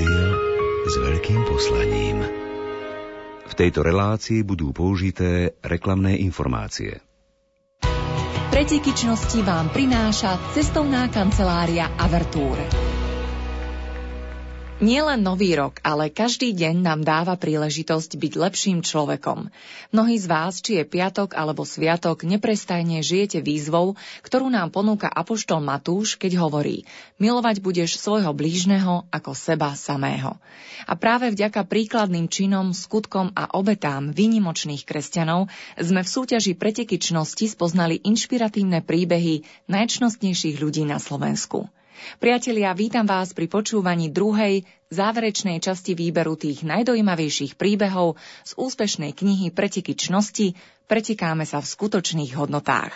Rádio s veľkým poslaním. V tejto relácii budú použité reklamné informácie. Pretekyčnosti vám prináša cestovná kancelária Avertúr. Nielen nový rok, ale každý deň nám dáva príležitosť byť lepším človekom. Mnohí z vás, či je piatok alebo sviatok, neprestajne žijete výzvou, ktorú nám ponúka apoštol Matúš, keď hovorí Milovať budeš svojho blížneho ako seba samého. A práve vďaka príkladným činom, skutkom a obetám výnimočných kresťanov sme v súťaži pretekyčnosti spoznali inšpiratívne príbehy najčnostnejších ľudí na Slovensku. Priatelia, vítam vás pri počúvaní druhej, záverečnej časti výberu tých najdojímavejších príbehov z úspešnej knihy Preteky čnosti Pretekáme sa v skutočných hodnotách.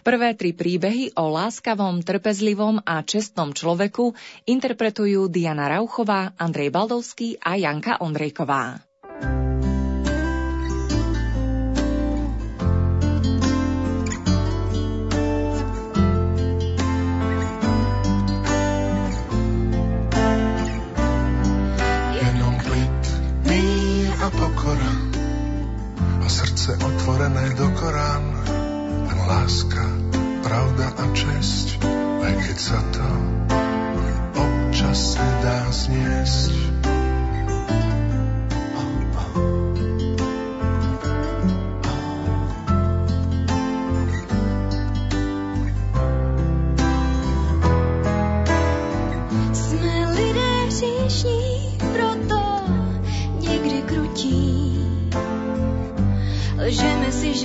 Prvé tri príbehy o láskavom, trpezlivom a čestnom človeku interpretujú Diana Rauchová, Andrej Baldovský a Janka Ondrejková. Srdce otvorené do Korán, len láska, pravda a česť, aj keď sa to občas nedá zniesť.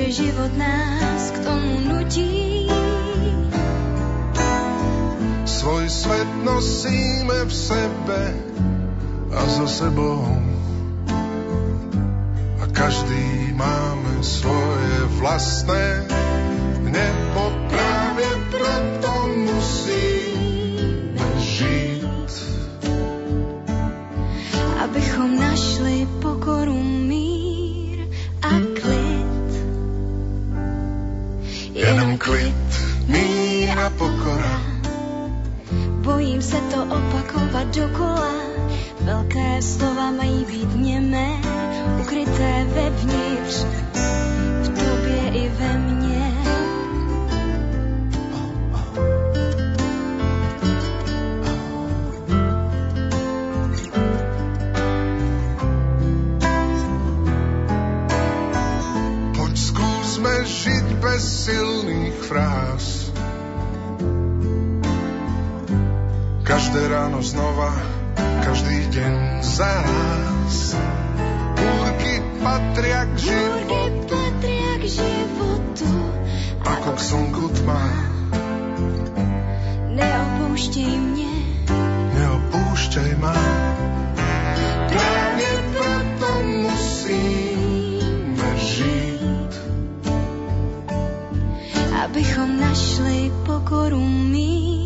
Že život nás k tomu nutí. Svoj svet nosíme v sebe a so sebou. A každý máme svoje vlastné nebo pokora. Bojím se to opakovat dokola, velké slova mají být němé, ukryté vevnitř, v tobě i ve mně. Poď fráz Každé ráno znova, každý deň zaraz. Búrky patria k životu, patria k životu ako k slnku tma. Neopúšťaj mne, Abychom našli pokoru mír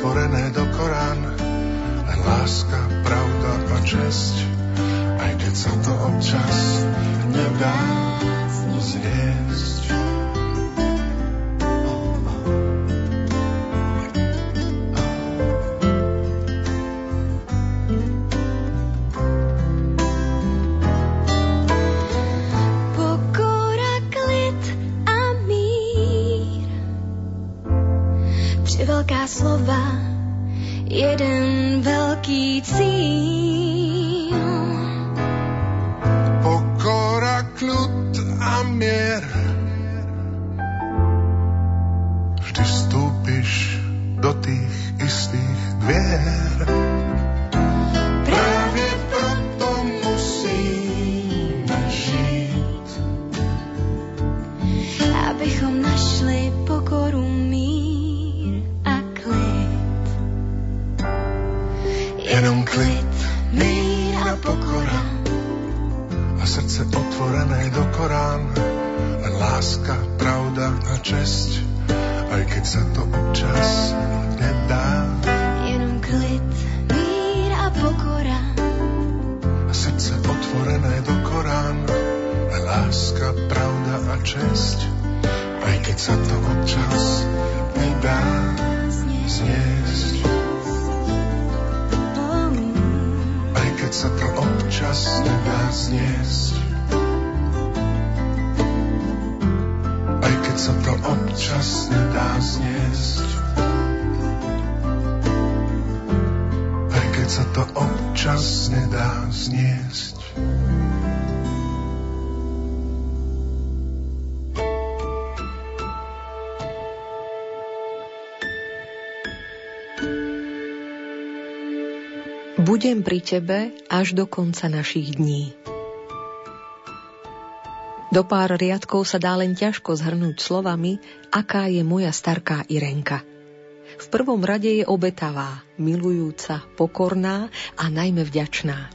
otvorené do Korán, len láska, pravda a česť, aj keď sa to občas nedá zniesť. Budem pri tebe až do konca našich dní. Do pár riadkov sa dá len ťažko zhrnúť slovami, aká je moja starká Irenka. V prvom rade je obetavá, milujúca, pokorná a najmä vďačná.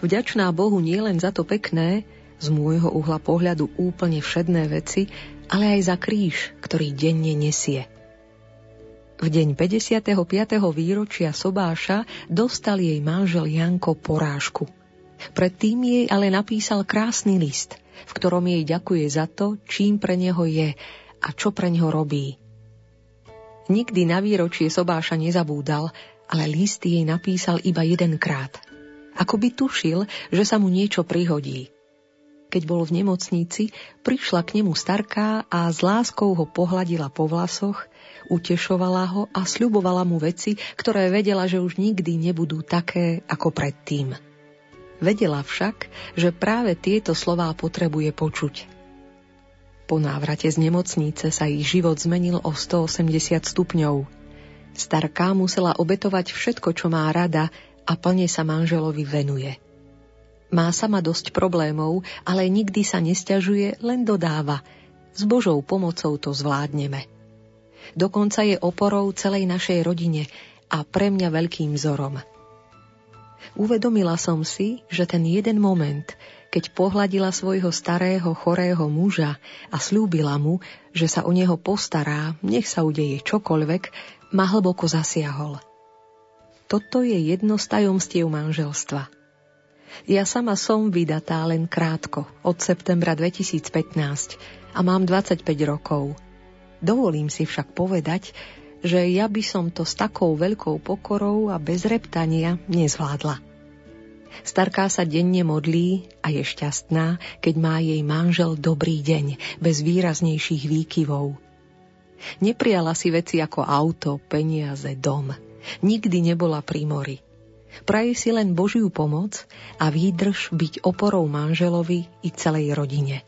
Vďačná Bohu nie len za to pekné, z môjho uhla pohľadu úplne všedné veci, ale aj za kríž, ktorý denne nesie – v deň 55. výročia Sobáša dostal jej manžel Janko porážku. Predtým jej ale napísal krásny list, v ktorom jej ďakuje za to, čím pre neho je a čo pre neho robí. Nikdy na výročie Sobáša nezabúdal, ale list jej napísal iba jedenkrát. Ako by tušil, že sa mu niečo prihodí. Keď bol v nemocnici, prišla k nemu starká a s láskou ho pohladila po vlasoch utešovala ho a sľubovala mu veci, ktoré vedela, že už nikdy nebudú také ako predtým. Vedela však, že práve tieto slová potrebuje počuť. Po návrate z nemocnice sa jej život zmenil o 180 stupňov. Starká musela obetovať všetko, čo má rada a plne sa manželovi venuje. Má sama dosť problémov, ale nikdy sa nestiažuje, len dodáva. S Božou pomocou to zvládneme. Dokonca je oporou celej našej rodine a pre mňa veľkým vzorom. Uvedomila som si, že ten jeden moment, keď pohľadila svojho starého chorého muža a slúbila mu, že sa o neho postará, nech sa udeje čokoľvek, ma hlboko zasiahol. Toto je jedno z tajomstiev manželstva. Ja sama som vydatá len krátko, od septembra 2015 a mám 25 rokov – Dovolím si však povedať, že ja by som to s takou veľkou pokorou a bez reptania nezvládla. Starká sa denne modlí a je šťastná, keď má jej manžel dobrý deň, bez výraznejších výkyvov. Neprijala si veci ako auto, peniaze, dom. Nikdy nebola pri mori. Praje si len Božiu pomoc a výdrž byť oporou manželovi i celej rodine.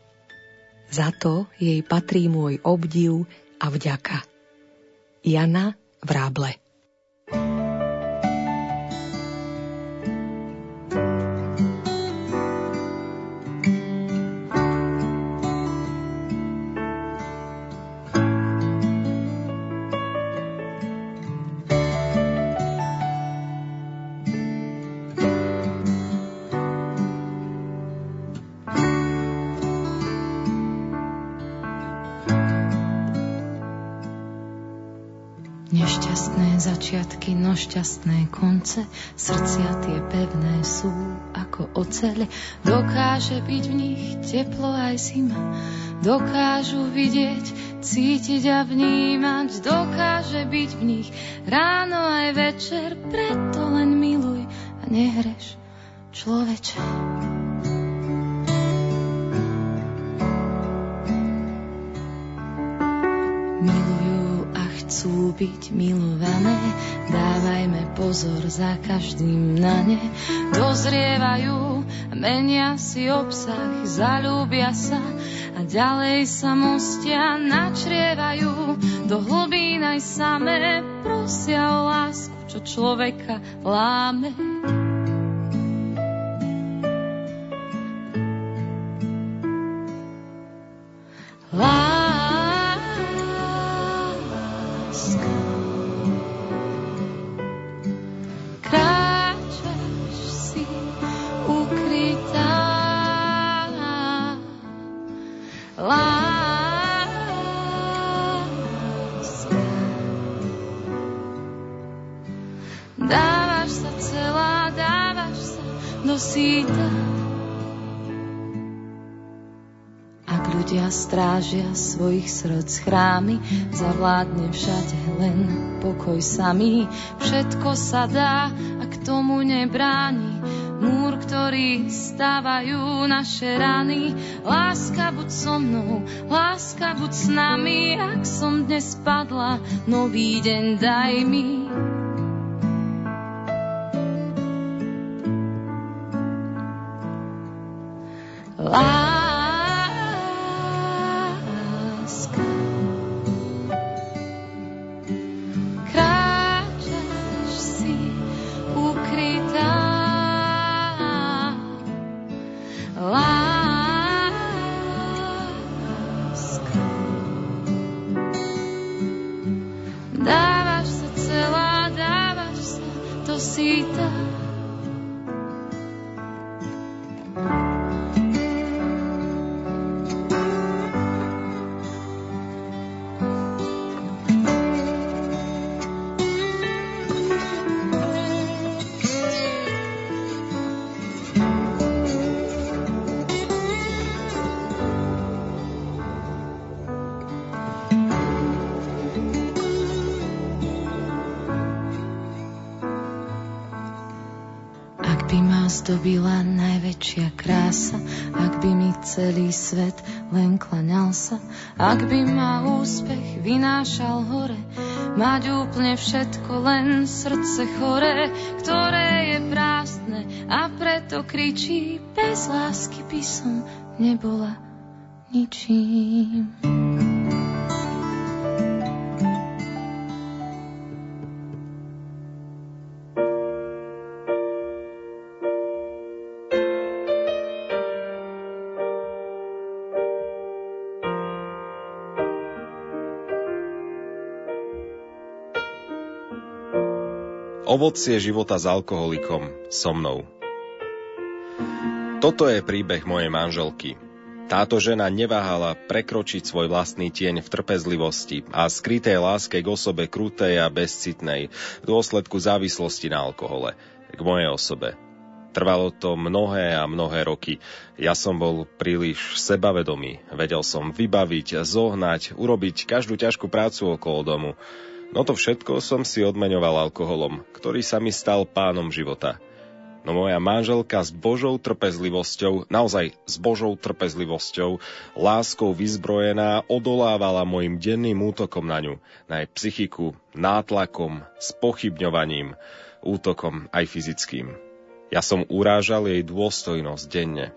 Za to jej patrí môj obdiv a vďaka. Jana Vráble šťastné konce, srdcia tie pevné sú ako oceľ. Dokáže byť v nich teplo aj zima, dokážu vidieť, cítiť a vnímať, dokáže byť v nich ráno aj večer, preto len miluj a nehreš človeče. Chcú byť milované, dávajme pozor za každým na ne. Dozrievajú, menia si obsah, zalúbia sa a ďalej sa mostia, načrievajú do hlbín aj samé, prosia o lásku, čo človeka láme. Strážia svojich srdc chrámy, zavládne všade len pokoj samý. Všetko sa dá, ak tomu nebráni. Múr, ktorý stávajú naše rany. Láska, buď so mnou, láska, buď s nami. Ak som dnes padla, nový deň daj mi. Zdobila najväčšia krása, ak by mi celý svet len klaňal sa, ak by ma úspech vynášal hore, mať úplne všetko, len srdce chore, ktoré je prázdne a preto kričí, bez lásky by som nebola ničím. Ovocie života s alkoholikom so mnou. Toto je príbeh mojej manželky. Táto žena neváhala prekročiť svoj vlastný tieň v trpezlivosti a skrytej láske k osobe krutej a bezcitnej v dôsledku závislosti na alkohole, k mojej osobe. Trvalo to mnohé a mnohé roky. Ja som bol príliš sebavedomý. Vedel som vybaviť, zohnať, urobiť každú ťažkú prácu okolo domu. No to všetko som si odmeňoval alkoholom, ktorý sa mi stal pánom života. No moja manželka s božou trpezlivosťou, naozaj s božou trpezlivosťou, láskou vyzbrojená, odolávala mojim denným útokom na ňu, na jej psychiku, nátlakom, spochybňovaním, útokom aj fyzickým. Ja som urážal jej dôstojnosť denne.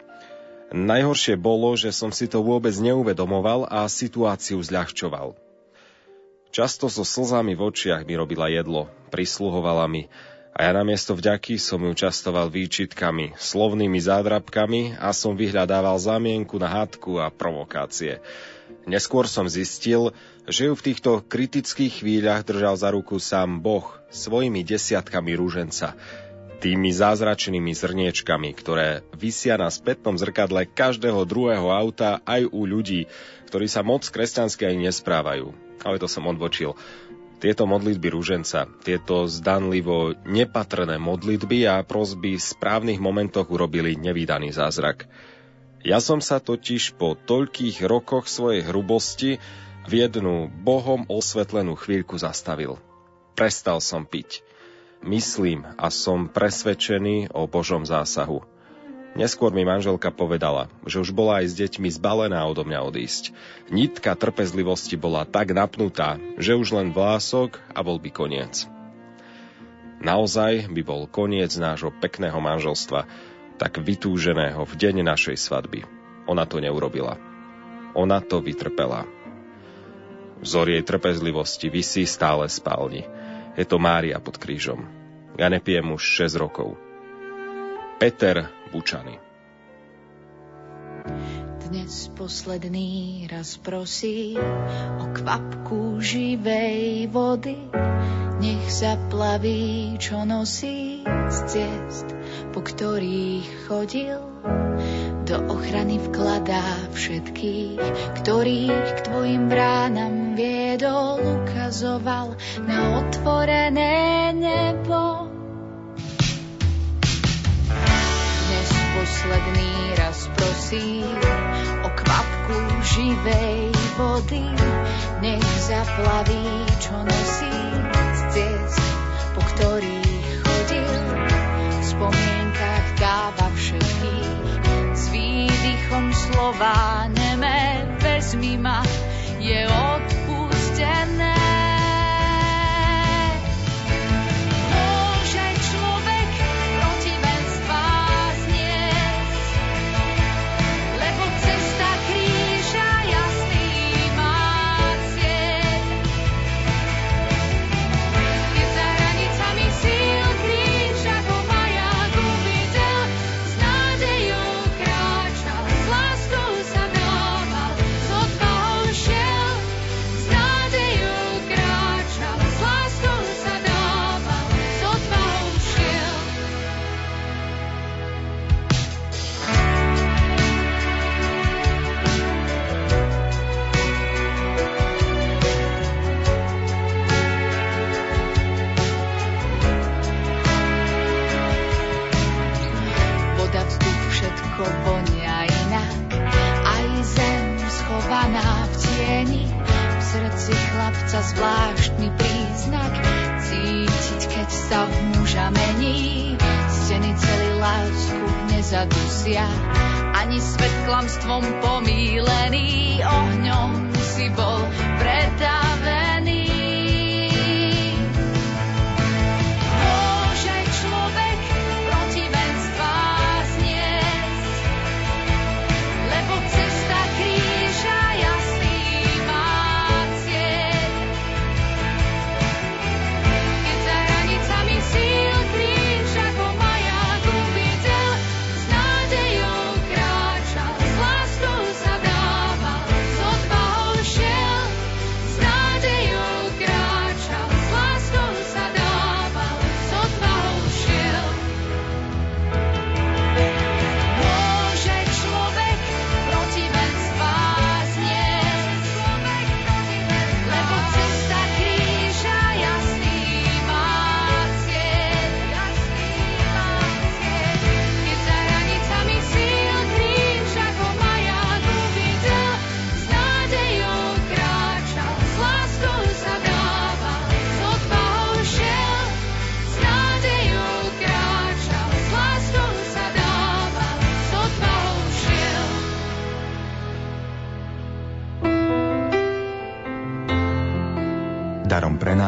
Najhoršie bolo, že som si to vôbec neuvedomoval a situáciu zľahčoval. Často so slzami v očiach mi robila jedlo, prisluhovala mi a ja namiesto vďaky som ju častoval výčitkami, slovnými zádrabkami a som vyhľadával zamienku na hádku a provokácie. Neskôr som zistil, že ju v týchto kritických chvíľach držal za ruku sám Boh svojimi desiatkami rúženca, tými zázračnými zrniečkami, ktoré vysia na spätnom zrkadle každého druhého auta aj u ľudí, ktorí sa moc kresťansky aj nesprávajú ale to som odbočil. Tieto modlitby rúženca, tieto zdanlivo nepatrné modlitby a prosby v správnych momentoch urobili nevýdaný zázrak. Ja som sa totiž po toľkých rokoch svojej hrubosti v jednu Bohom osvetlenú chvíľku zastavil. Prestal som piť. Myslím a som presvedčený o Božom zásahu. Neskôr mi manželka povedala, že už bola aj s deťmi zbalená odo mňa odísť. Nitka trpezlivosti bola tak napnutá, že už len vlások a bol by koniec. Naozaj by bol koniec nášho pekného manželstva, tak vytúženého v deň našej svadby. Ona to neurobila. Ona to vytrpela. Vzor jej trpezlivosti vysí stále spálni. Je to Mária pod krížom. Ja nepijem už 6 rokov. Peter Bučany. Dnes posledný raz prosím o kvapku živej vody, nech zaplaví, čo nosí z ciest, po ktorých chodil. Do ochrany vkladá všetkých, ktorých k tvojim bránam viedol, ukazoval na otvorené nebo posledný raz prosím o kvapku živej vody, nech zaplaví, čo nosí z ciest, po ktorých chodil. V spomienkach dáva všetkých, s výdychom slova neme, vezmi ma, je odpustené.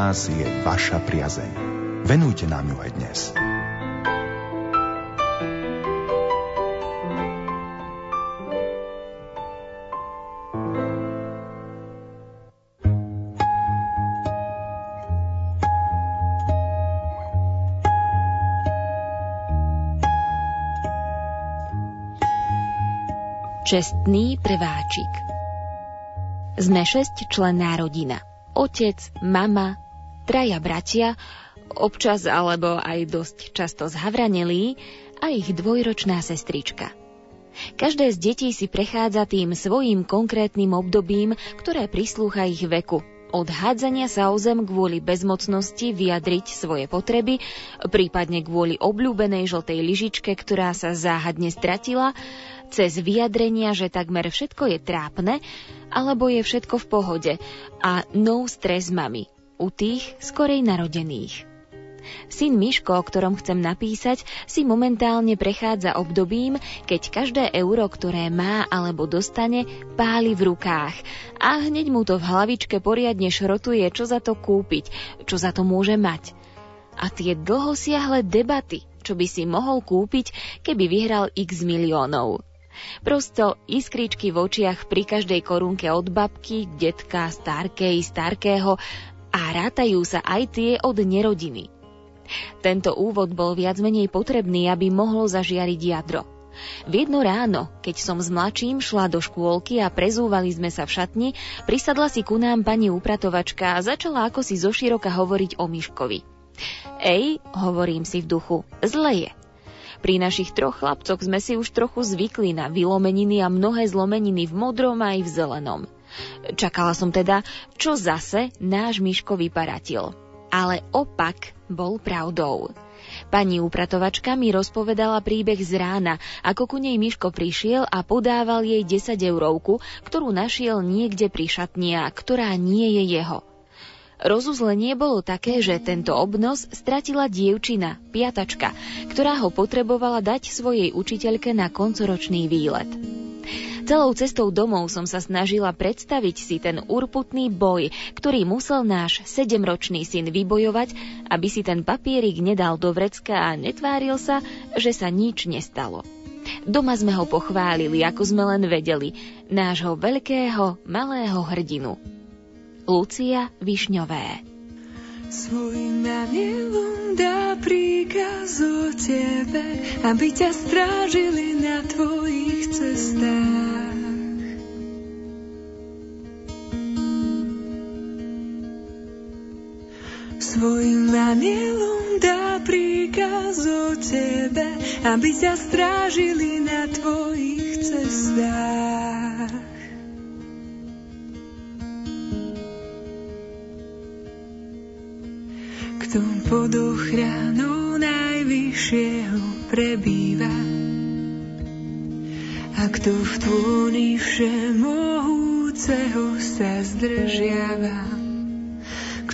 Nás je vaša priazeň. Venujte nám ju aj dnes. Čestný prváčik Sme šesťčlenná rodina. Otec, mama, traja bratia, občas alebo aj dosť často zhavranelí a ich dvojročná sestrička. Každé z detí si prechádza tým svojím konkrétnym obdobím, ktoré prislúcha ich veku. Od hádzania sa o zem kvôli bezmocnosti vyjadriť svoje potreby, prípadne kvôli obľúbenej žltej lyžičke, ktorá sa záhadne stratila, cez vyjadrenia, že takmer všetko je trápne, alebo je všetko v pohode a no stres mami u tých skorej narodených. Syn Miško, o ktorom chcem napísať, si momentálne prechádza obdobím, keď každé euro, ktoré má alebo dostane, páli v rukách a hneď mu to v hlavičke poriadne šrotuje, čo za to kúpiť, čo za to môže mať. A tie dlhosiahle debaty, čo by si mohol kúpiť, keby vyhral x miliónov. Prosto iskričky v očiach pri každej korunke od babky, detka, starkej, starkého a rátajú sa aj tie od nerodiny. Tento úvod bol viac menej potrebný, aby mohlo zažiariť jadro. V jedno ráno, keď som s mladším šla do škôlky a prezúvali sme sa v šatni, prisadla si ku nám pani upratovačka a začala ako si zoširoka hovoriť o Myškovi. Ej, hovorím si v duchu, zle je. Pri našich troch chlapcoch sme si už trochu zvykli na vylomeniny a mnohé zlomeniny v modrom aj v zelenom. Čakala som teda, čo zase náš Miško vyparatil. Ale opak bol pravdou. Pani upratovačka mi rozpovedala príbeh z rána, ako ku nej Miško prišiel a podával jej 10 eurovku, ktorú našiel niekde pri šatni a ktorá nie je jeho. Rozuzlenie bolo také, že tento obnos stratila dievčina, piatačka, ktorá ho potrebovala dať svojej učiteľke na koncoročný výlet. Celou cestou domov som sa snažila predstaviť si ten urputný boj, ktorý musel náš sedemročný syn vybojovať, aby si ten papierik nedal do vrecka a netváril sa, že sa nič nestalo. Doma sme ho pochválili, ako sme len vedeli, nášho veľkého, malého hrdinu. Lucia Višňové Svojim anielom dá príkaz o tebe, aby ťa strážili na tvojich cestách. Svojim anielom dá príkaz o tebe, aby ťa strážili na tvojich cestách. Pod ochranou najvyššieho prebýva. A kto v tvúni všemohúceho sa zdržiava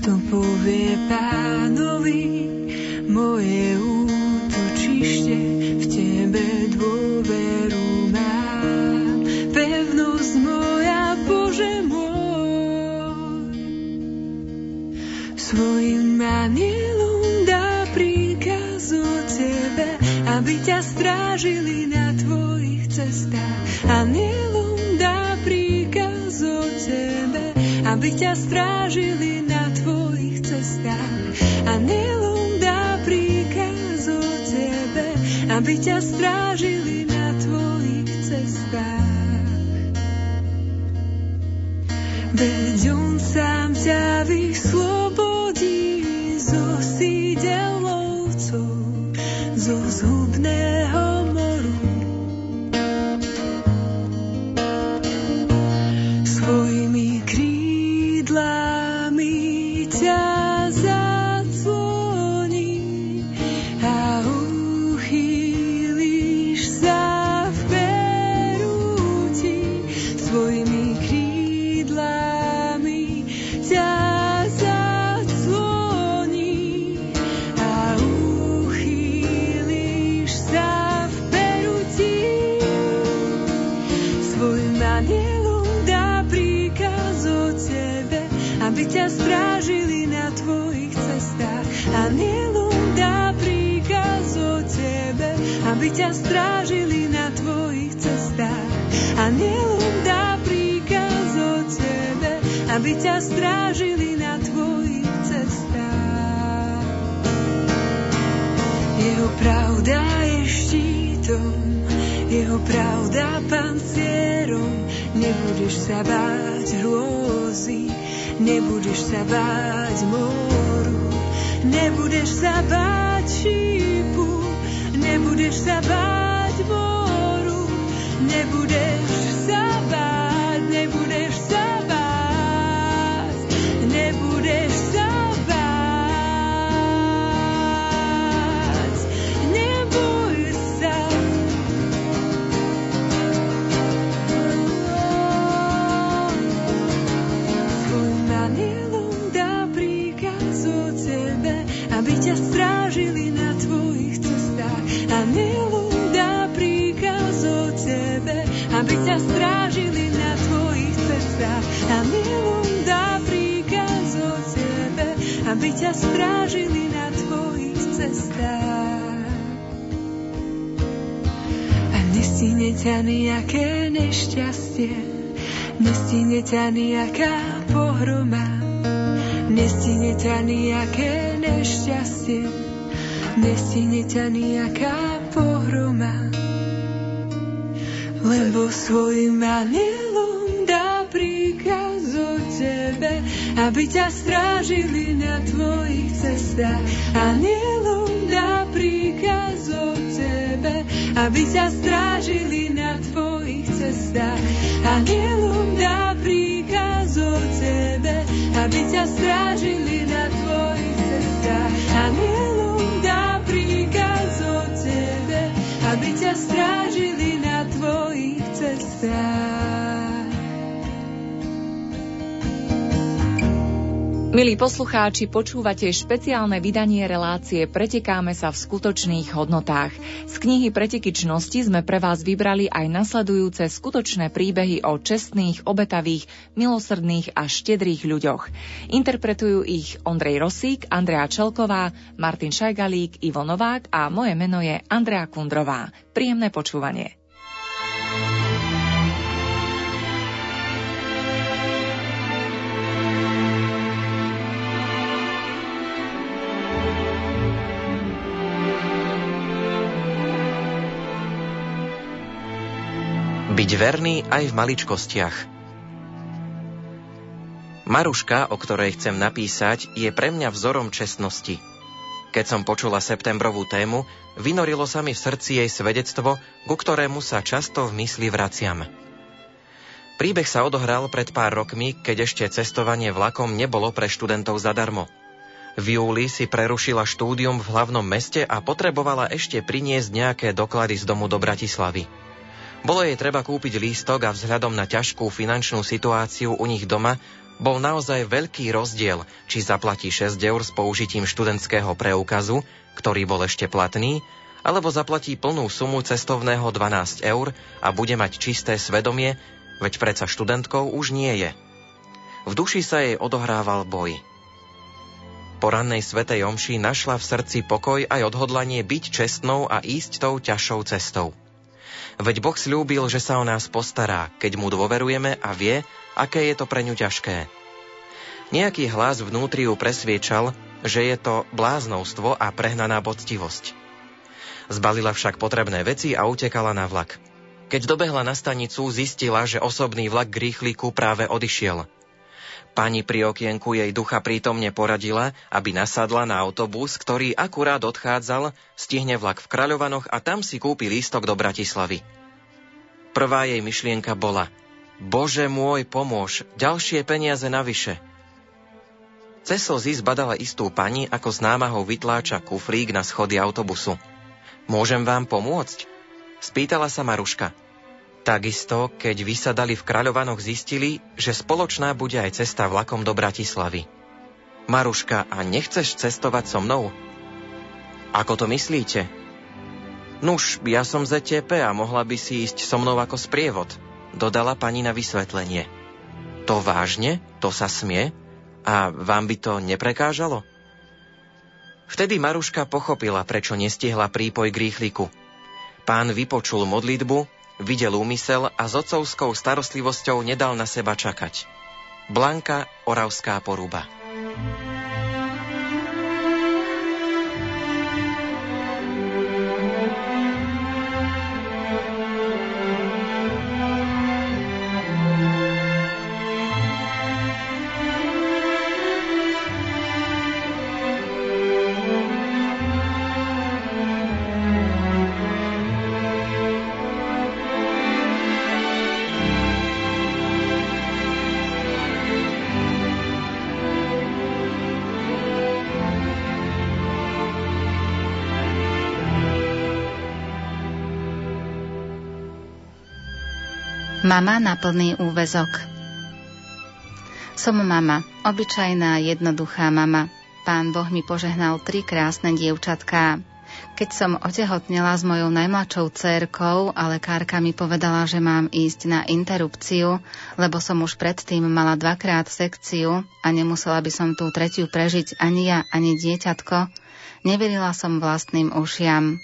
kto povie pánovi moje útočište v tebe dôveru strážili na tvojich cestách. Veď on sám ťa vyslobodí ťa strážili na tvojich cestách. Anielom dá príkaz o tebe, aby ťa strážili na tvojich cestách. Jeho pravda je štítom, jeho pravda pancierom. Nebudeš sa báť hrôzy, nebudeš sa báť moru, nebudeš sa báť šípu, nebudeš sa báť ťa strážili na tvojich cestách. A nestihne ťa nejaké nešťastie, nestihne ťa nejaká pohroma, nestihne ťa nejaké nešťastie, nestihne ťa nejaká pohroma. Lebo svojim anielom tebe, aby ťa strážili na tvojich cestách. Anielom dá príkaz o tebe, aby ťa strážili na tvojich cestách. Anielom dá príkaz o tebe, aby ťa strážili na tvojich cestách. Anielom free. ťa strážili na tvojich cestách. Milí poslucháči, počúvate špeciálne vydanie relácie Pretekáme sa v skutočných hodnotách. Z knihy Pretekyčnosti sme pre vás vybrali aj nasledujúce skutočné príbehy o čestných, obetavých, milosrdných a štedrých ľuďoch. Interpretujú ich Ondrej Rosík, Andrea Čelková, Martin Šajgalík, Ivo Novák a moje meno je Andrea Kundrová. Príjemné počúvanie. Byť verný aj v maličkostiach. Maruška, o ktorej chcem napísať, je pre mňa vzorom čestnosti. Keď som počula septembrovú tému, vynorilo sa mi v srdci jej svedectvo, ku ktorému sa často v mysli vraciam. Príbeh sa odohral pred pár rokmi, keď ešte cestovanie vlakom nebolo pre študentov zadarmo. V júli si prerušila štúdium v hlavnom meste a potrebovala ešte priniesť nejaké doklady z domu do Bratislavy. Bolo jej treba kúpiť lístok a vzhľadom na ťažkú finančnú situáciu u nich doma bol naozaj veľký rozdiel, či zaplatí 6 eur s použitím študentského preukazu, ktorý bol ešte platný, alebo zaplatí plnú sumu cestovného 12 eur a bude mať čisté svedomie, veď predsa študentkou už nie je. V duši sa jej odohrával boj. Po rannej svetej omši našla v srdci pokoj aj odhodlanie byť čestnou a ísť tou ťažšou cestou. Veď Boh slúbil, že sa o nás postará, keď mu dôverujeme a vie, aké je to pre ňu ťažké. Nejaký hlas vnútri ju presviečal, že je to bláznovstvo a prehnaná poctivosť. Zbalila však potrebné veci a utekala na vlak. Keď dobehla na stanicu, zistila, že osobný vlak k rýchliku práve odišiel. Pani pri okienku jej ducha prítomne poradila, aby nasadla na autobus, ktorý akurát odchádzal, stihne vlak v Kraľovanoch a tam si kúpi lístok do Bratislavy. Prvá jej myšlienka bola Bože môj, pomôž, ďalšie peniaze navyše. Cez slzy zbadala istú pani, ako s námahou vytláča kufrík na schody autobusu. Môžem vám pomôcť? Spýtala sa Maruška. Takisto, keď vysadali v Kraľovanoch, zistili, že spoločná bude aj cesta vlakom do Bratislavy. Maruška, a nechceš cestovať so mnou? Ako to myslíte? Nuž, ja som ZTP a mohla by si ísť so mnou ako sprievod, dodala pani na vysvetlenie. To vážne? To sa smie? A vám by to neprekážalo? Vtedy Maruška pochopila, prečo nestihla prípoj k rýchliku. Pán vypočul modlitbu Videl úmysel a s otcovskou starostlivosťou nedal na seba čakať. Blanka, Oravská poruba. Mama na plný úvezok Som mama, obyčajná, jednoduchá mama. Pán Boh mi požehnal tri krásne dievčatká. Keď som otehotnela s mojou najmladšou cérkou a lekárka mi povedala, že mám ísť na interrupciu, lebo som už predtým mala dvakrát sekciu a nemusela by som tú tretiu prežiť ani ja, ani dieťatko, neverila som vlastným ušiam.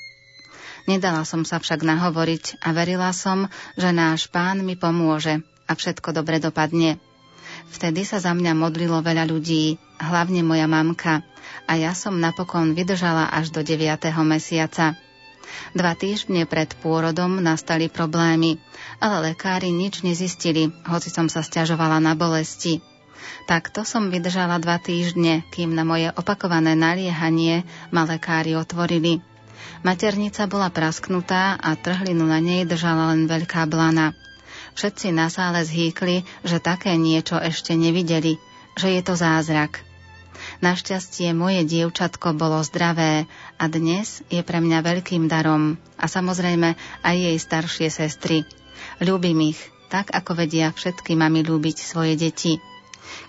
Nedala som sa však nahovoriť a verila som, že náš pán mi pomôže a všetko dobre dopadne. Vtedy sa za mňa modlilo veľa ľudí, hlavne moja mamka, a ja som napokon vydržala až do 9. mesiaca. Dva týždne pred pôrodom nastali problémy, ale lekári nič nezistili, hoci som sa stiažovala na bolesti. Takto som vydržala dva týždne, kým na moje opakované naliehanie ma lekári otvorili. Maternica bola prasknutá a trhlinu na nej držala len veľká blana. Všetci na sále zhýkli, že také niečo ešte nevideli, že je to zázrak. Našťastie moje dievčatko bolo zdravé a dnes je pre mňa veľkým darom a samozrejme aj jej staršie sestry. Ľúbim ich, tak ako vedia všetky mami ľúbiť svoje deti.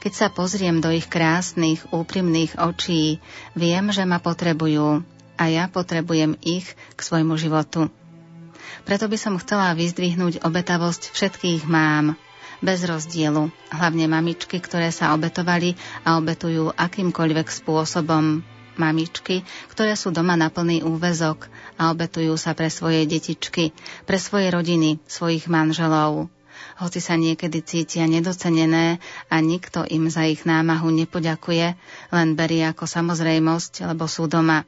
Keď sa pozriem do ich krásnych, úprimných očí, viem, že ma potrebujú a ja potrebujem ich k svojmu životu. Preto by som chcela vyzdvihnúť obetavosť všetkých mám, bez rozdielu, hlavne mamičky, ktoré sa obetovali a obetujú akýmkoľvek spôsobom. Mamičky, ktoré sú doma na plný úvezok a obetujú sa pre svoje detičky, pre svoje rodiny, svojich manželov hoci sa niekedy cítia nedocenené a nikto im za ich námahu nepoďakuje, len berie ako samozrejmosť, lebo sú doma.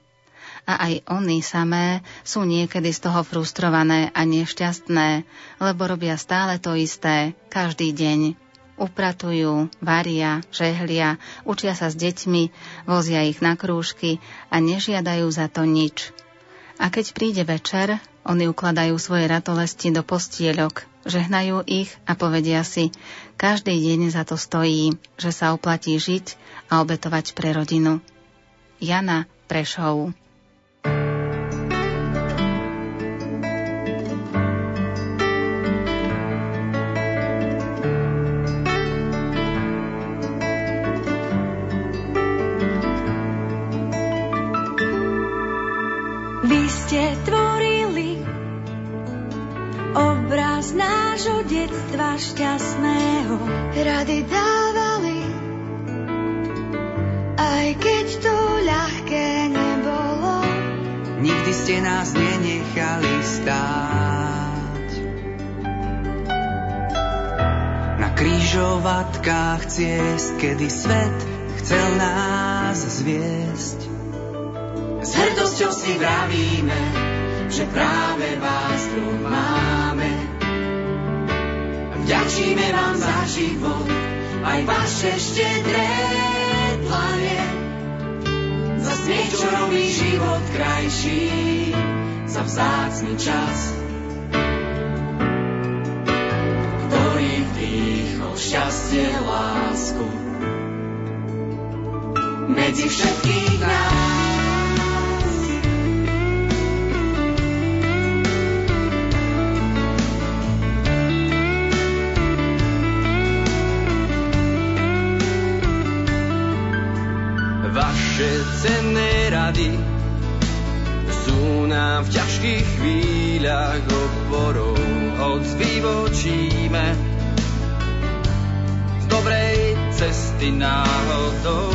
A aj oni samé sú niekedy z toho frustrované a nešťastné, lebo robia stále to isté, každý deň. Upratujú, varia, žehlia, učia sa s deťmi, vozia ich na krúžky a nežiadajú za to nič. A keď príde večer, oni ukladajú svoje ratolesti do postieľok, žehnajú ich a povedia si, každý deň za to stojí, že sa oplatí žiť a obetovať pre rodinu. Jana Prešov Rady dávali, aj keď to ľahké nebolo. Nikdy ste nás nenechali stáť. Na krížovatkách ciest, kedy svet chcel nás zviesť s hrdosťou si vravíme, že práve vás tu máme. Vďačíme vám za život, aj vaše štedré dlanie. Za smiech, čo robí život krajší, za vzácný čas. Ktorý vdýchol šťastie, lásku medzi všetkých cesty náhodou.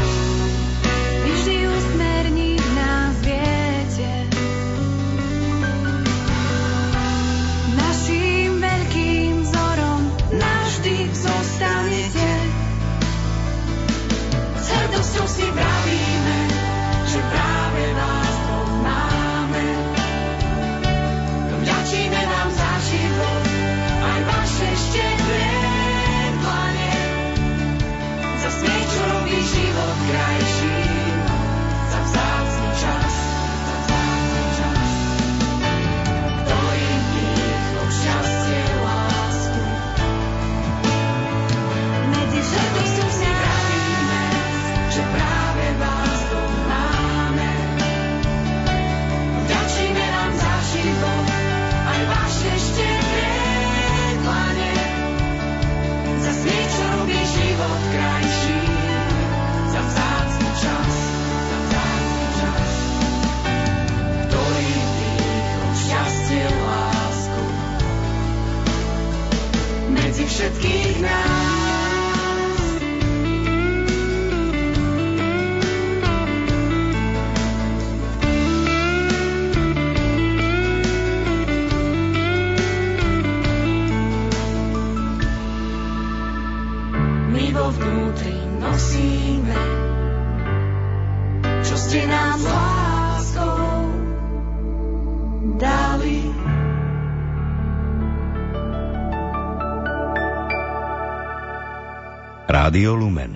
Rádio Lumen.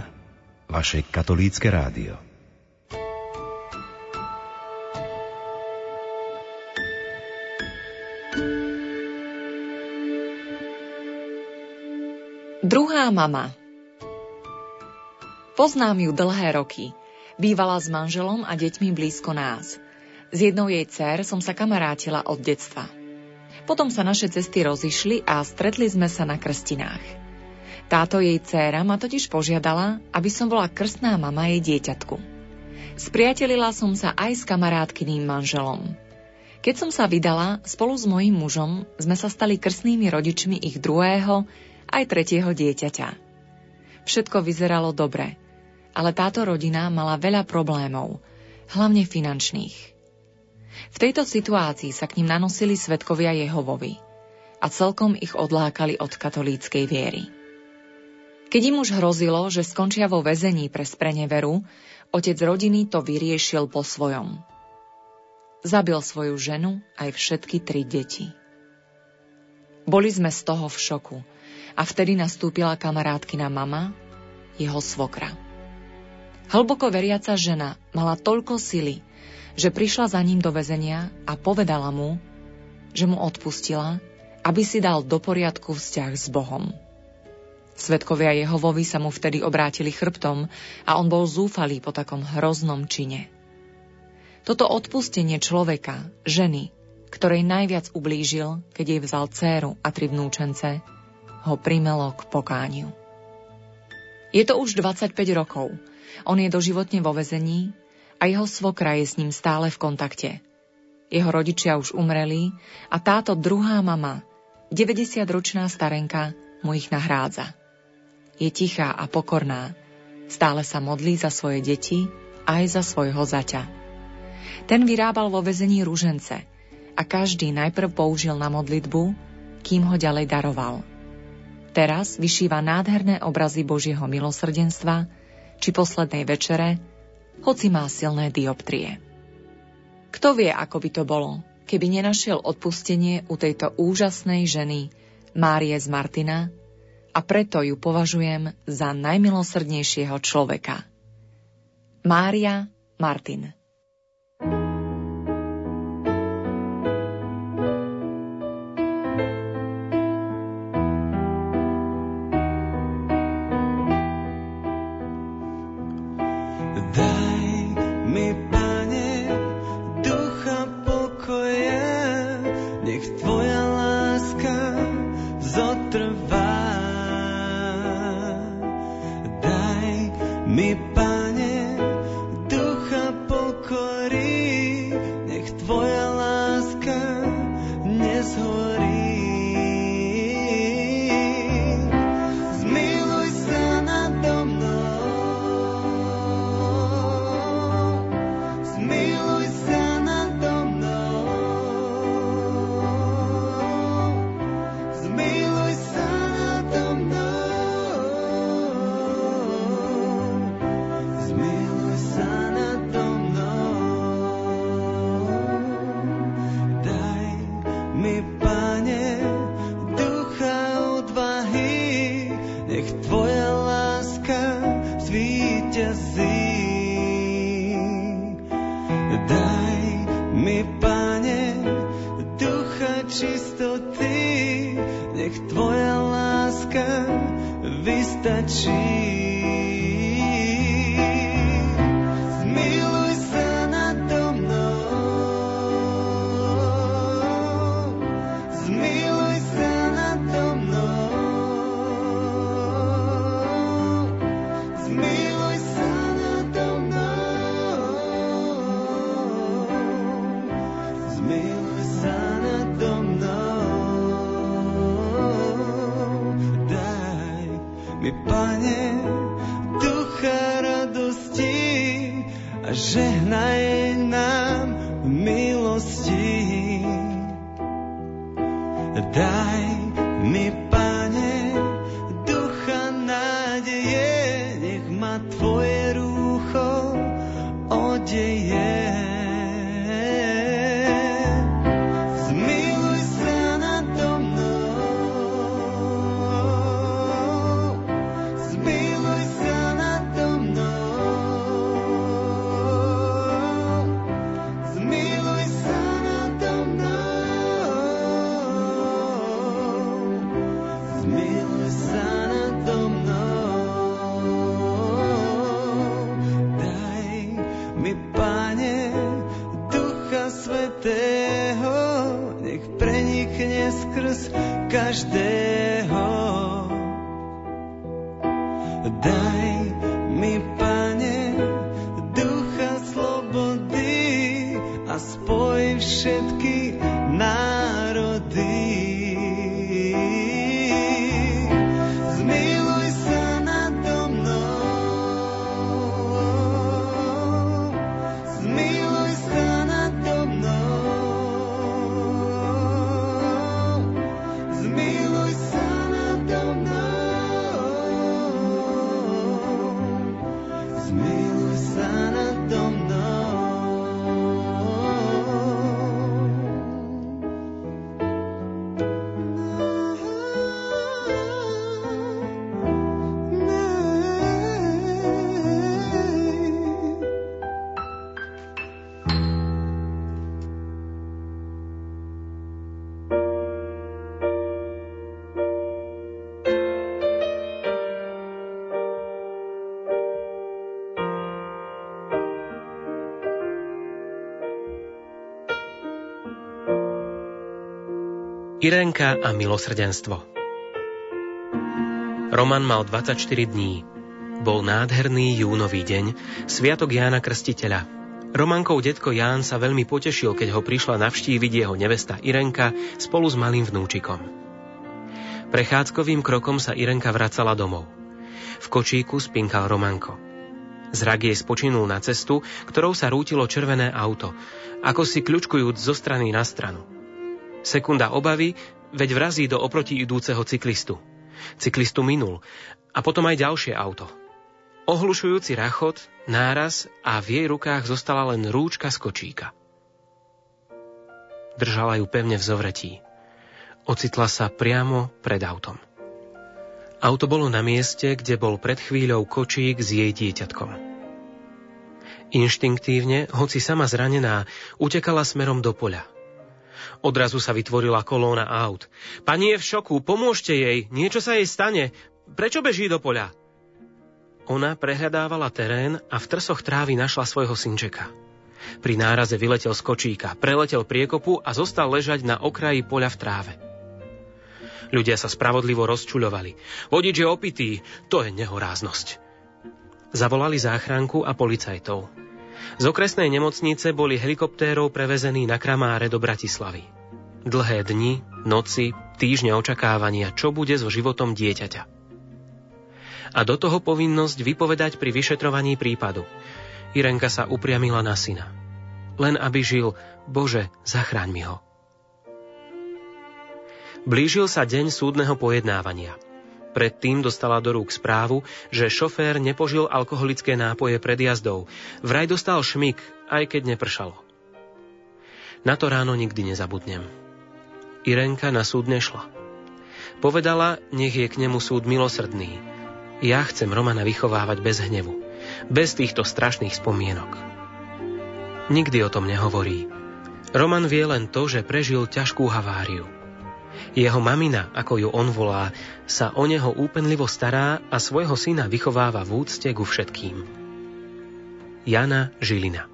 Vaše katolícke rádio. Druhá mama Poznám ju dlhé roky. Bývala s manželom a deťmi blízko nás. S jednou jej dcer som sa kamarátila od detstva. Potom sa naše cesty rozišli a stretli sme sa na krstinách. Táto jej dcéra ma totiž požiadala, aby som bola krstná mama jej dieťatku. Spriatelila som sa aj s kamarátkyným manželom. Keď som sa vydala, spolu s mojím mužom sme sa stali krstnými rodičmi ich druhého aj tretieho dieťaťa. Všetko vyzeralo dobre, ale táto rodina mala veľa problémov, hlavne finančných. V tejto situácii sa k ním nanosili svetkovia Jehovovi a celkom ich odlákali od katolíckej viery. Keď im už hrozilo, že skončia vo väzení pre spreneveru, otec rodiny to vyriešil po svojom – Zabil svoju ženu aj všetky tri deti. Boli sme z toho v šoku a vtedy nastúpila kamarátkina mama, jeho svokra. Hlboko veriaca žena mala toľko sily, že prišla za ním do väzenia a povedala mu, že mu odpustila, aby si dal do poriadku vzťah s Bohom. Svetkovia Jehovovi sa mu vtedy obrátili chrbtom a on bol zúfalý po takom hroznom čine. Toto odpustenie človeka, ženy, ktorej najviac ublížil, keď jej vzal dceru a tri vnúčence, ho primelo k pokániu. Je to už 25 rokov. On je doživotne vo vezení a jeho svokra je s ním stále v kontakte. Jeho rodičia už umreli a táto druhá mama, 90-ročná starenka, mu ich nahrádza. Je tichá a pokorná. Stále sa modlí za svoje deti aj za svojho zaťa. Ten vyrábal vo vezení rúžence a každý najprv použil na modlitbu, kým ho ďalej daroval. Teraz vyšíva nádherné obrazy Božieho milosrdenstva či poslednej večere, hoci má silné dioptrie. Kto vie, ako by to bolo, keby nenašiel odpustenie u tejto úžasnej ženy Márie z Martina a preto ju považujem za najmilosrdnejšieho človeka. Mária Martin Irenka a milosrdenstvo Roman mal 24 dní. Bol nádherný júnový deň, sviatok Jána Krstiteľa. Romankov detko Ján sa veľmi potešil, keď ho prišla navštíviť jeho nevesta Irenka spolu s malým vnúčikom. Prechádzkovým krokom sa Irenka vracala domov. V kočíku spinkal Romanko. Zrak jej spočinul na cestu, ktorou sa rútilo červené auto, ako si kľučkujúc zo strany na stranu. Sekunda obavy, veď vrazí do oproti idúceho cyklistu. Cyklistu minul a potom aj ďalšie auto. Ohlušujúci rachot, náraz a v jej rukách zostala len rúčka z kočíka. Držala ju pevne v zovretí. Ocitla sa priamo pred autom. Auto bolo na mieste, kde bol pred chvíľou kočík s jej dieťatkom. Inštinktívne, hoci sama zranená, utekala smerom do poľa. Odrazu sa vytvorila kolóna aut. Pani je v šoku, pomôžte jej, niečo sa jej stane. Prečo beží do poľa? Ona prehľadávala terén a v trsoch trávy našla svojho synčeka. Pri náraze vyletel z kočíka, preletel priekopu a zostal ležať na okraji poľa v tráve. Ľudia sa spravodlivo rozčuľovali. Vodič je opitý, to je nehoráznosť. Zavolali záchranku a policajtov. Z okresnej nemocnice boli helikoptérov prevezení na Kramáre do Bratislavy. Dlhé dni, noci, týždne očakávania, čo bude so životom dieťaťa. A do toho povinnosť vypovedať pri vyšetrovaní prípadu. Irenka sa upriamila na syna. Len aby žil, Bože, zachráň mi ho. Blížil sa deň súdneho pojednávania – Predtým dostala do rúk správu, že šofér nepožil alkoholické nápoje pred jazdou. Vraj dostal šmik, aj keď nepršalo. Na to ráno nikdy nezabudnem. Irenka na súd nešla. Povedala, nech je k nemu súd milosrdný. Ja chcem Romana vychovávať bez hnevu, bez týchto strašných spomienok. Nikdy o tom nehovorí. Roman vie len to, že prežil ťažkú haváriu. Jeho mamina, ako ju on volá, sa o neho úpenlivo stará a svojho syna vychováva v úcte ku všetkým. Jana Žilina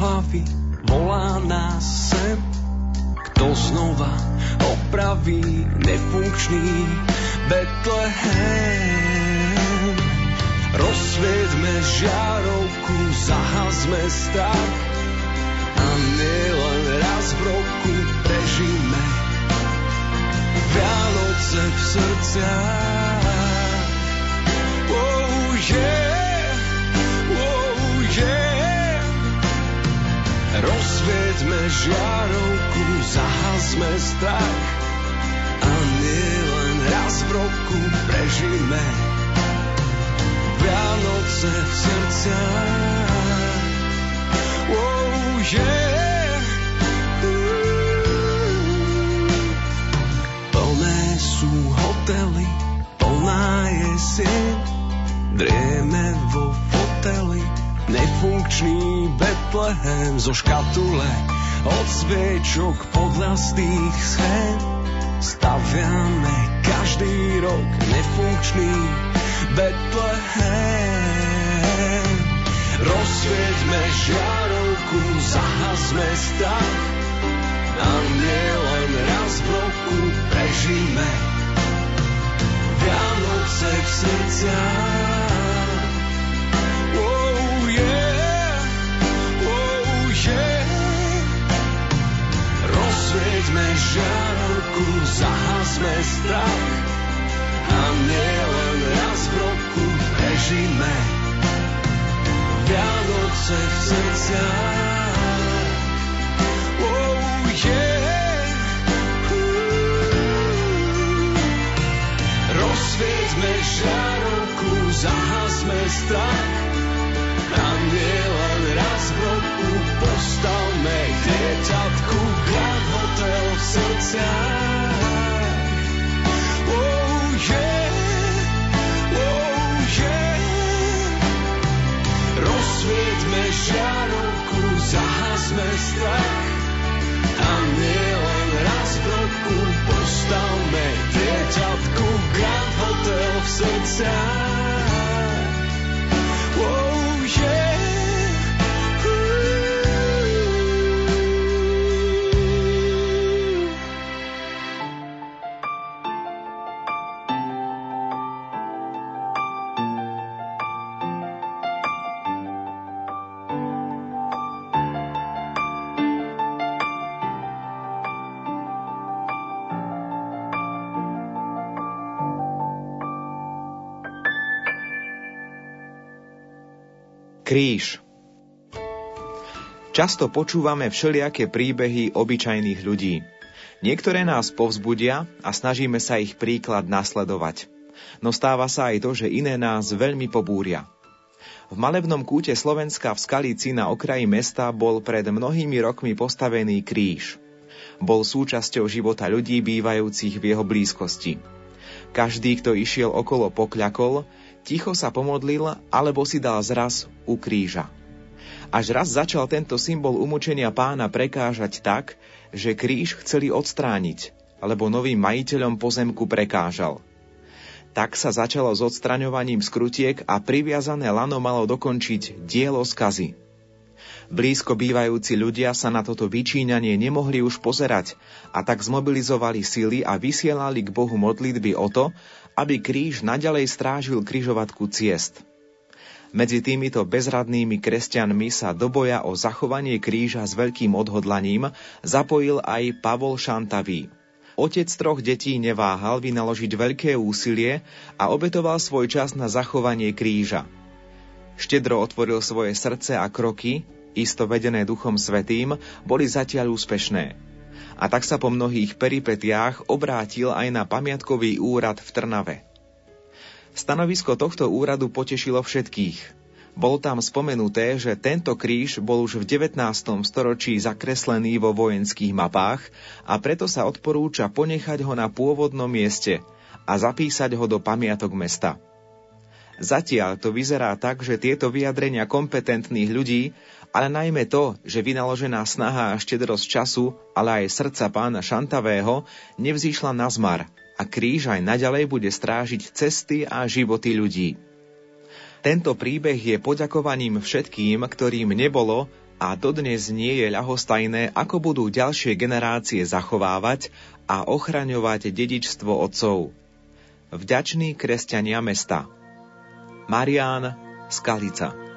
hlavy volá nás sem. Kto znova opraví nefunkčný Betlehem? Rozsvietme žiarovku, zahazme strach Betlehem zo škatule, od sviečok podľastých schém. Staviame každý rok nefunkčný Betlehem. Rozsvieťme žiarovku, zahasme strach a nielen raz v roku prežíme Vianoce v srdciach. Zahasme strach a nielen raz v roku prežíme Vianoce v srdciach. Oh yeah. Rozsvieťme žiarovku, zahasme strach a nielen raz v roku postavme dieťatku Grand Hotel v srdciach. Žiarovku, zahasme strach a nielen raz v roku postavme dieťatku Grand Hotel v srdciach. Kríž Často počúvame všelijaké príbehy obyčajných ľudí. Niektoré nás povzbudia a snažíme sa ich príklad nasledovať. No stáva sa aj to, že iné nás veľmi pobúria. V malebnom kúte Slovenska v Skalici na okraji mesta bol pred mnohými rokmi postavený kríž. Bol súčasťou života ľudí bývajúcich v jeho blízkosti. Každý, kto išiel okolo pokľakol, ticho sa pomodlil alebo si dal zraz u kríža. Až raz začal tento symbol umúčenia pána prekážať tak, že kríž chceli odstrániť, lebo novým majiteľom pozemku prekážal. Tak sa začalo s odstraňovaním skrutiek a priviazané lano malo dokončiť dielo skazy. Blízko bývajúci ľudia sa na toto vyčíňanie nemohli už pozerať a tak zmobilizovali sily a vysielali k Bohu modlitby o to, aby kríž naďalej strážil kryžovatku ciest. Medzi týmito bezradnými kresťanmi sa do boja o zachovanie kríža s veľkým odhodlaním zapojil aj Pavol Šantavý. Otec troch detí neváhal vynaložiť veľké úsilie a obetoval svoj čas na zachovanie kríža. Štedro otvoril svoje srdce a kroky, isto vedené Duchom Svetým, boli zatiaľ úspešné. A tak sa po mnohých peripetiách obrátil aj na pamiatkový úrad v Trnave. Stanovisko tohto úradu potešilo všetkých. Bolo tam spomenuté, že tento kríž bol už v 19. storočí zakreslený vo vojenských mapách a preto sa odporúča ponechať ho na pôvodnom mieste a zapísať ho do pamiatok mesta. Zatiaľ to vyzerá tak, že tieto vyjadrenia kompetentných ľudí, ale najmä to, že vynaložená snaha a štedrosť času, ale aj srdca pána Šantavého nevzýšla na zmar a kríž aj naďalej bude strážiť cesty a životy ľudí. Tento príbeh je poďakovaním všetkým, ktorým nebolo a dodnes nie je ľahostajné, ako budú ďalšie generácie zachovávať a ochraňovať dedičstvo otcov. Vďační kresťania mesta. Marián Skalica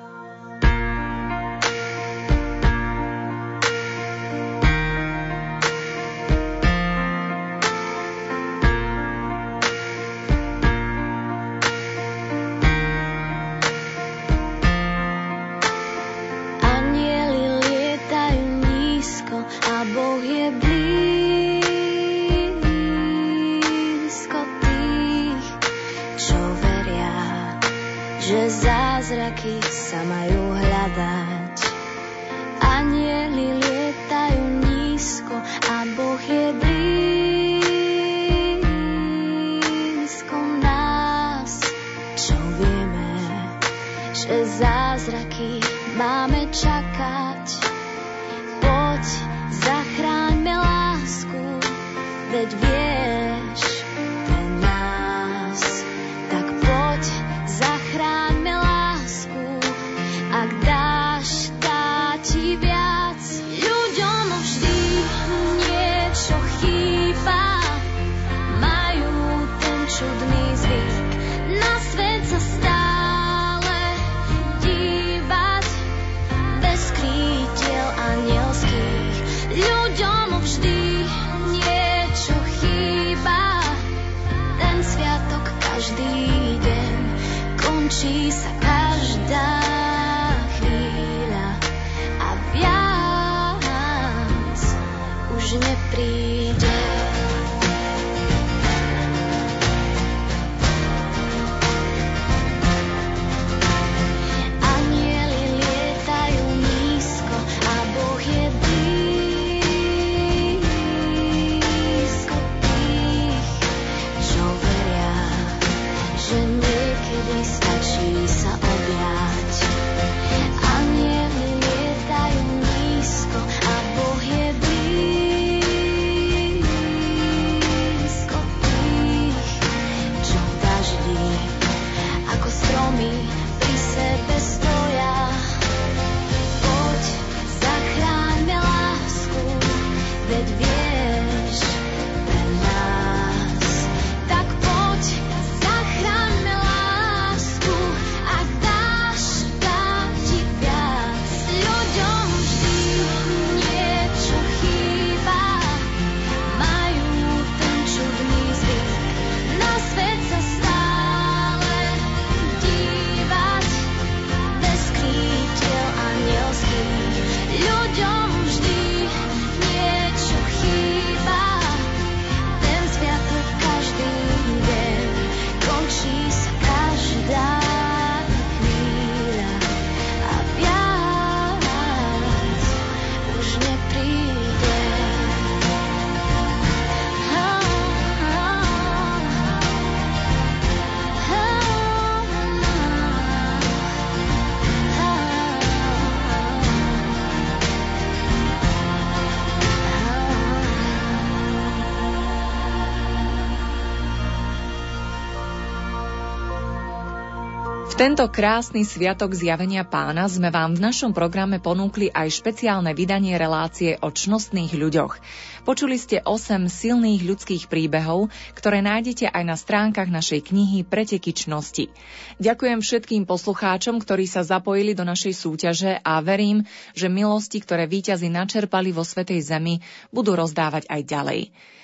tento krásny sviatok zjavenia pána sme vám v našom programe ponúkli aj špeciálne vydanie relácie o čnostných ľuďoch. Počuli ste 8 silných ľudských príbehov, ktoré nájdete aj na stránkach našej knihy Preteky čnosti. Ďakujem všetkým poslucháčom, ktorí sa zapojili do našej súťaže a verím, že milosti, ktoré víťazi načerpali vo Svetej Zemi, budú rozdávať aj ďalej.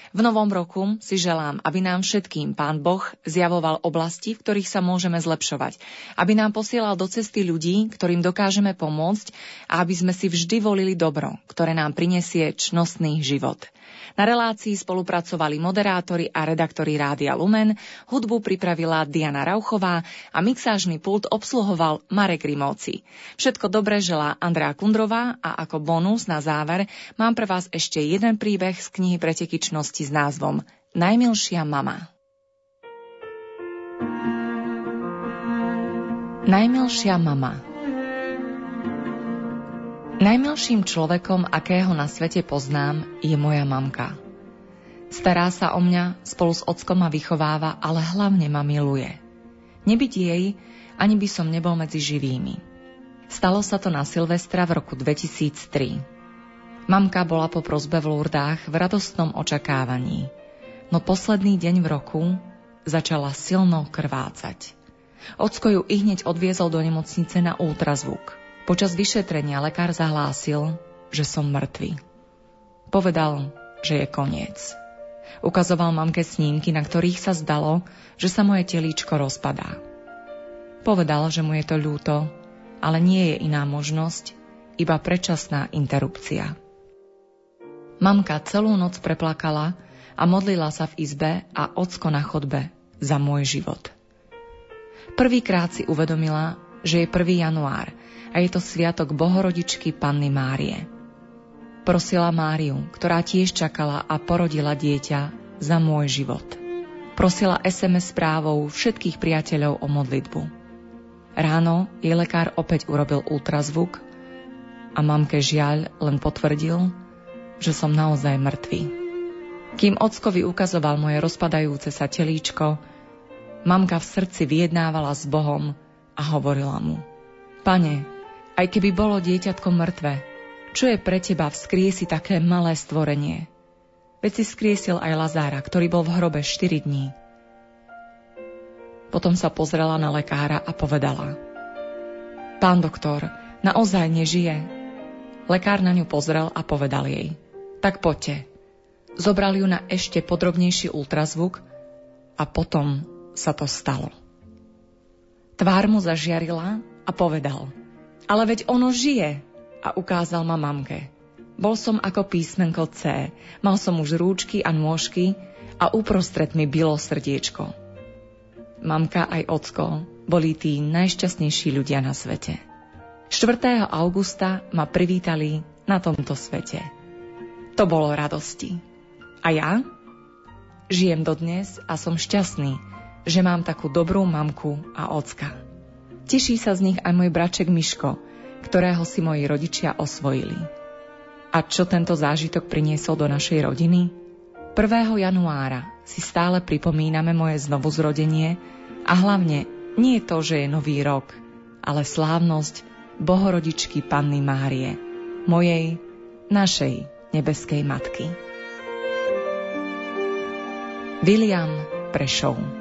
V novom roku si želám, aby nám všetkým Pán Boh zjavoval oblasti, v ktorých sa môžeme zlepšovať, aby nám posielal do cesty ľudí, ktorým dokážeme pomôcť a aby sme si vždy volili dobro, ktoré nám prinesie čnostný život. Na relácii spolupracovali moderátori a redaktori Rádia Lumen, hudbu pripravila Diana Rauchová a mixážny pult obsluhoval Marek Rimovci. Všetko dobré želá Andrea Kundrová a ako bonus na záver mám pre vás ešte jeden príbeh z knihy Pretekyčnosti s názvom Najmilšia mama. Najmilšia mama Najmilším človekom, akého na svete poznám, je moja mamka. Stará sa o mňa, spolu s ockom ma vychováva, ale hlavne ma miluje. Nebyť jej, ani by som nebol medzi živými. Stalo sa to na Silvestra v roku 2003. Mamka bola po prozbe v Lurdách v radostnom očakávaní. No posledný deň v roku začala silno krvácať. Ocko ju i hneď odviezol do nemocnice na ultrazvuk. Počas vyšetrenia lekár zahlásil, že som mŕtvy. Povedal, že je koniec. Ukazoval mamke snímky, na ktorých sa zdalo, že sa moje telíčko rozpadá. Povedal, že mu je to ľúto, ale nie je iná možnosť, iba predčasná interrupcia. Mamka celú noc preplakala a modlila sa v izbe a ocko na chodbe za môj život. Prvýkrát si uvedomila, že je 1. január a je to sviatok Bohorodičky Panny Márie. Prosila Máriu, ktorá tiež čakala a porodila dieťa, za môj život. Prosila SMS správou všetkých priateľov o modlitbu. Ráno jej lekár opäť urobil ultrazvuk a mamke žiaľ len potvrdil, že som naozaj mŕtvy. Kým ockovi ukazoval moje rozpadajúce sa telíčko, mamka v srdci vyjednávala s Bohom a hovorila mu Pane, aj keby bolo dieťatko mŕtve, čo je pre teba vzkriesi také malé stvorenie? Veď si skriesil aj Lazára, ktorý bol v hrobe 4 dní. Potom sa pozrela na lekára a povedala Pán doktor, naozaj nežije. Lekár na ňu pozrel a povedal jej Tak poďte. Zobral ju na ešte podrobnejší ultrazvuk a potom sa to stalo. Tvár mu zažiarila a povedal Ale veď ono žije a ukázal ma mamke. Bol som ako písmenko C, mal som už rúčky a nôžky a uprostred mi bylo srdiečko. Mamka aj ocko boli tí najšťastnejší ľudia na svete. 4. augusta ma privítali na tomto svete. To bolo radosti. A ja? Žijem dodnes a som šťastný, že mám takú dobrú mamku a ocka. Teší sa z nich aj môj braček Miško, ktorého si moji rodičia osvojili. A čo tento zážitok priniesol do našej rodiny? 1. januára si stále pripomíname moje znovuzrodenie a hlavne nie to, že je nový rok, ale slávnosť Bohorodičky Panny Márie, mojej, našej nebeskej matky. William Prešov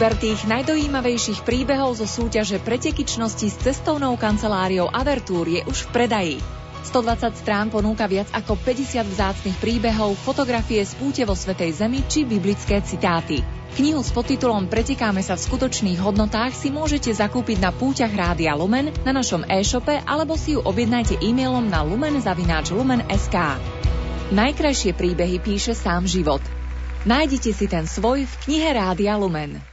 Výber tých najdojímavejších príbehov zo súťaže pretekyčnosti s cestovnou kanceláriou Avertúr je už v predaji. 120 strán ponúka viac ako 50 vzácnych príbehov, fotografie z púte vo Svetej Zemi či biblické citáty. Knihu s podtitulom Pretekáme sa v skutočných hodnotách si môžete zakúpiť na púťach Rádia Lumen, na našom e-shope alebo si ju objednajte e-mailom na lumen.lumen.sk. Najkrajšie príbehy píše sám život. Nájdite si ten svoj v knihe Rádia Lumen.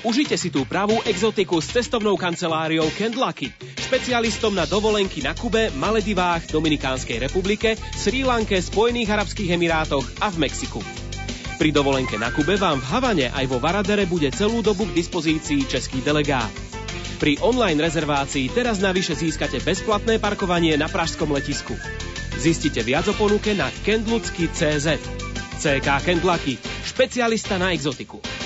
Užite si tú pravú exotiku s cestovnou kanceláriou Kendlucky, špecialistom na dovolenky na Kube, Maledivách, Dominikánskej republike, Sri Lanke, Spojených Arabských Emirátoch a v Mexiku. Pri dovolenke na Kube vám v Havane aj vo Varadere bude celú dobu k dispozícii český delegát. Pri online rezervácii teraz navyše získate bezplatné parkovanie na pražskom letisku. Zistite viac o ponuke na kendlucky.cz. CK Kendlucky, špecialista na exotiku.